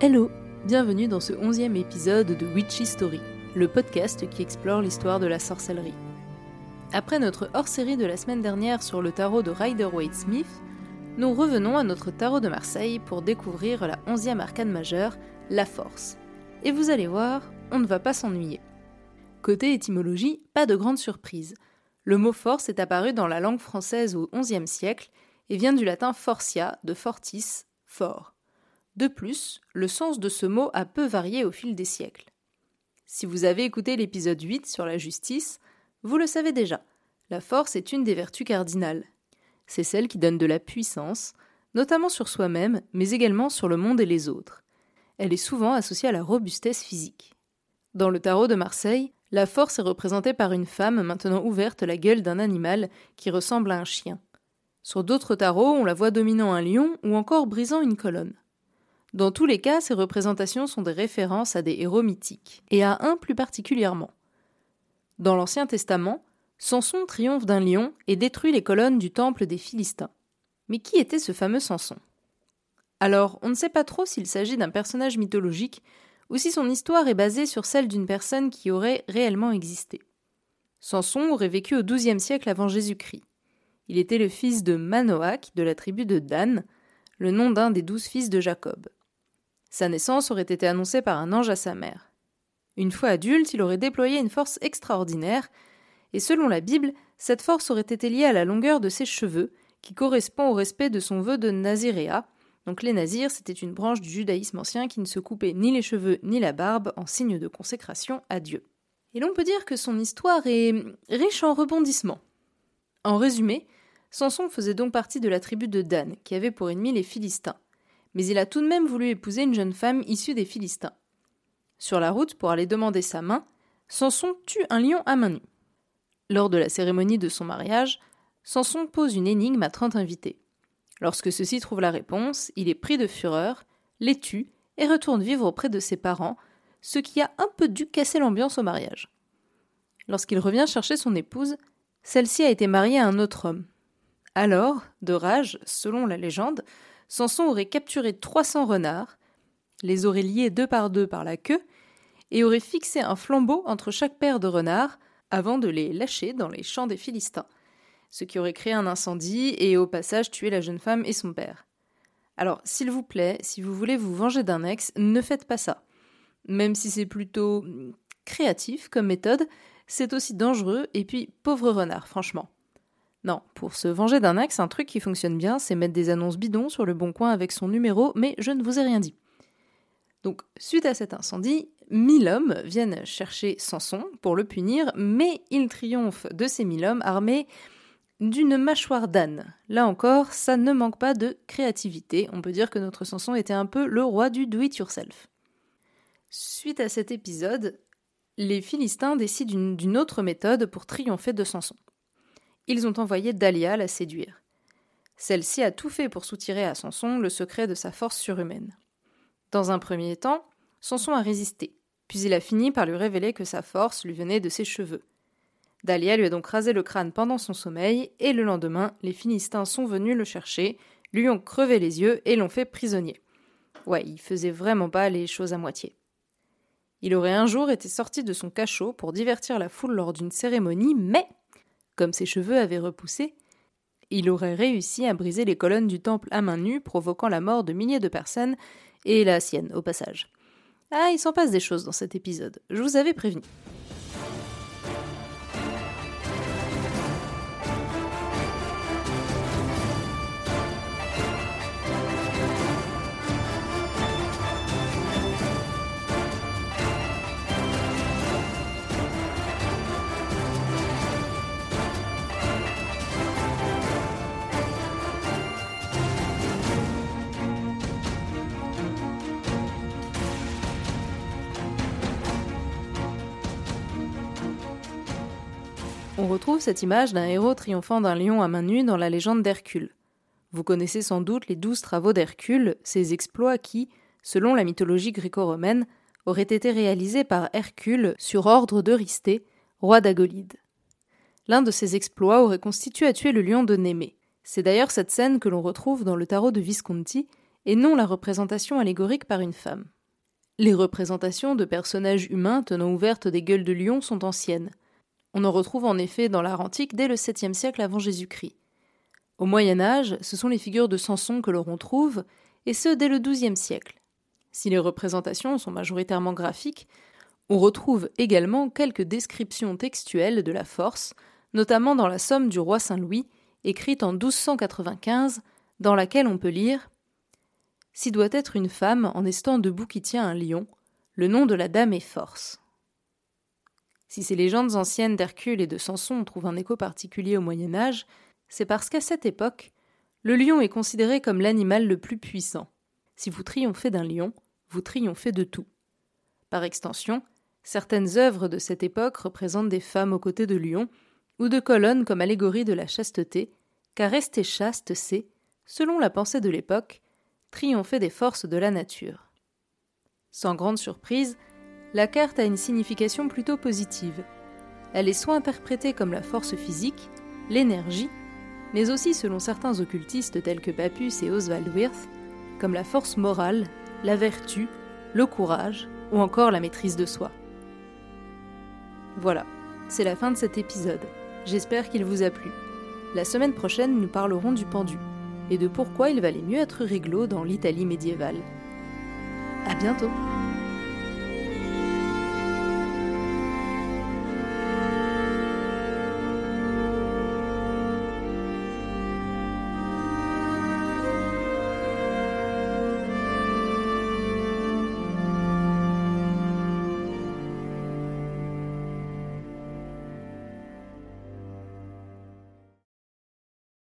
Hello, bienvenue dans ce onzième épisode de Witchy Story, le podcast qui explore l'histoire de la sorcellerie. Après notre hors-série de la semaine dernière sur le tarot de Rider-Waite Smith, nous revenons à notre tarot de Marseille pour découvrir la onzième arcane majeure, la force. Et vous allez voir, on ne va pas s'ennuyer. Côté étymologie, pas de grande surprise. Le mot force est apparu dans la langue française au XIe siècle et vient du latin fortia, de fortis, fort. De plus, le sens de ce mot a peu varié au fil des siècles. Si vous avez écouté l'épisode 8 sur la justice, vous le savez déjà, la force est une des vertus cardinales. C'est celle qui donne de la puissance, notamment sur soi-même, mais également sur le monde et les autres. Elle est souvent associée à la robustesse physique. Dans le tarot de Marseille, la force est représentée par une femme maintenant ouverte la gueule d'un animal qui ressemble à un chien. Sur d'autres tarots, on la voit dominant un lion ou encore brisant une colonne. Dans tous les cas, ces représentations sont des références à des héros mythiques, et à un plus particulièrement. Dans l'Ancien Testament, Samson triomphe d'un lion et détruit les colonnes du temple des Philistins. Mais qui était ce fameux Samson? Alors, on ne sait pas trop s'il s'agit d'un personnage mythologique ou si son histoire est basée sur celle d'une personne qui aurait réellement existé. Samson aurait vécu au XIIe siècle avant Jésus-Christ. Il était le fils de Manoach de la tribu de Dan, le nom d'un des douze fils de Jacob. Sa naissance aurait été annoncée par un ange à sa mère. Une fois adulte, il aurait déployé une force extraordinaire, et selon la Bible, cette force aurait été liée à la longueur de ses cheveux, qui correspond au respect de son vœu de Naziréa. Donc les Nazirs, c'était une branche du judaïsme ancien qui ne se coupait ni les cheveux ni la barbe en signe de consécration à Dieu. Et l'on peut dire que son histoire est riche en rebondissements. En résumé, Samson faisait donc partie de la tribu de Dan, qui avait pour ennemi les Philistins mais il a tout de même voulu épouser une jeune femme issue des Philistins. Sur la route, pour aller demander sa main, Samson tue un lion à main nue. Lors de la cérémonie de son mariage, Samson pose une énigme à trente invités. Lorsque ceux-ci trouvent la réponse, il est pris de fureur, les tue et retourne vivre auprès de ses parents, ce qui a un peu dû casser l'ambiance au mariage. Lorsqu'il revient chercher son épouse, celle-ci a été mariée à un autre homme. Alors, de rage, selon la légende, Samson aurait capturé 300 renards, les aurait liés deux par deux par la queue, et aurait fixé un flambeau entre chaque paire de renards avant de les lâcher dans les champs des Philistins, ce qui aurait créé un incendie et au passage tué la jeune femme et son père. Alors, s'il vous plaît, si vous voulez vous venger d'un ex, ne faites pas ça. Même si c'est plutôt créatif comme méthode, c'est aussi dangereux et puis pauvre renard, franchement. Non, pour se venger d'un axe, un truc qui fonctionne bien, c'est mettre des annonces bidons sur le bon coin avec son numéro, mais je ne vous ai rien dit. Donc, suite à cet incendie, mille hommes viennent chercher Samson pour le punir, mais il triomphe de ces mille hommes armés d'une mâchoire d'âne. Là encore, ça ne manque pas de créativité. On peut dire que notre Samson était un peu le roi du do-it-yourself. Suite à cet épisode, les Philistins décident d'une autre méthode pour triompher de Samson ils ont envoyé Dahlia la séduire. Celle-ci a tout fait pour soutirer à Samson le secret de sa force surhumaine. Dans un premier temps, Samson a résisté, puis il a fini par lui révéler que sa force lui venait de ses cheveux. Dahlia lui a donc rasé le crâne pendant son sommeil, et le lendemain, les Philistins sont venus le chercher, lui ont crevé les yeux et l'ont fait prisonnier. Ouais, il faisait vraiment pas les choses à moitié. Il aurait un jour été sorti de son cachot pour divertir la foule lors d'une cérémonie, mais comme ses cheveux avaient repoussé, il aurait réussi à briser les colonnes du temple à main nue, provoquant la mort de milliers de personnes, et la sienne au passage. Ah, il s'en passe des choses dans cet épisode, je vous avais prévenu. On retrouve cette image d'un héros triomphant d'un lion à main nue dans la légende d'Hercule. Vous connaissez sans doute les douze travaux d'Hercule, ces exploits qui, selon la mythologie gréco-romaine, auraient été réalisés par Hercule sur ordre d'Eurysthée, roi d'Agolide. L'un de ces exploits aurait constitué à tuer le lion de Némée. C'est d'ailleurs cette scène que l'on retrouve dans le tarot de Visconti et non la représentation allégorique par une femme. Les représentations de personnages humains tenant ouvertes des gueules de lion sont anciennes. On en retrouve en effet dans l'art antique dès le 7e siècle avant Jésus-Christ. Au Moyen Âge, ce sont les figures de Samson que l'on retrouve, et ce dès le XIIe siècle. Si les représentations sont majoritairement graphiques, on retrouve également quelques descriptions textuelles de la force, notamment dans la Somme du roi Saint-Louis, écrite en 1295, dans laquelle on peut lire Si doit être une femme en estant debout qui tient un lion, le nom de la dame est force. Si ces légendes anciennes d'Hercule et de Samson trouvent un écho particulier au Moyen Âge, c'est parce qu'à cette époque, le lion est considéré comme l'animal le plus puissant. Si vous triomphez d'un lion, vous triomphez de tout. Par extension, certaines œuvres de cette époque représentent des femmes aux côtés de lions, ou de colonnes comme allégorie de la chasteté, car rester chaste, c'est, selon la pensée de l'époque, triompher des forces de la nature. Sans grande surprise, la carte a une signification plutôt positive. Elle est soit interprétée comme la force physique, l'énergie, mais aussi selon certains occultistes tels que Papus et Oswald Wirth, comme la force morale, la vertu, le courage ou encore la maîtrise de soi. Voilà, c'est la fin de cet épisode. J'espère qu'il vous a plu. La semaine prochaine, nous parlerons du pendu et de pourquoi il valait mieux être réglo dans l'Italie médiévale. À bientôt!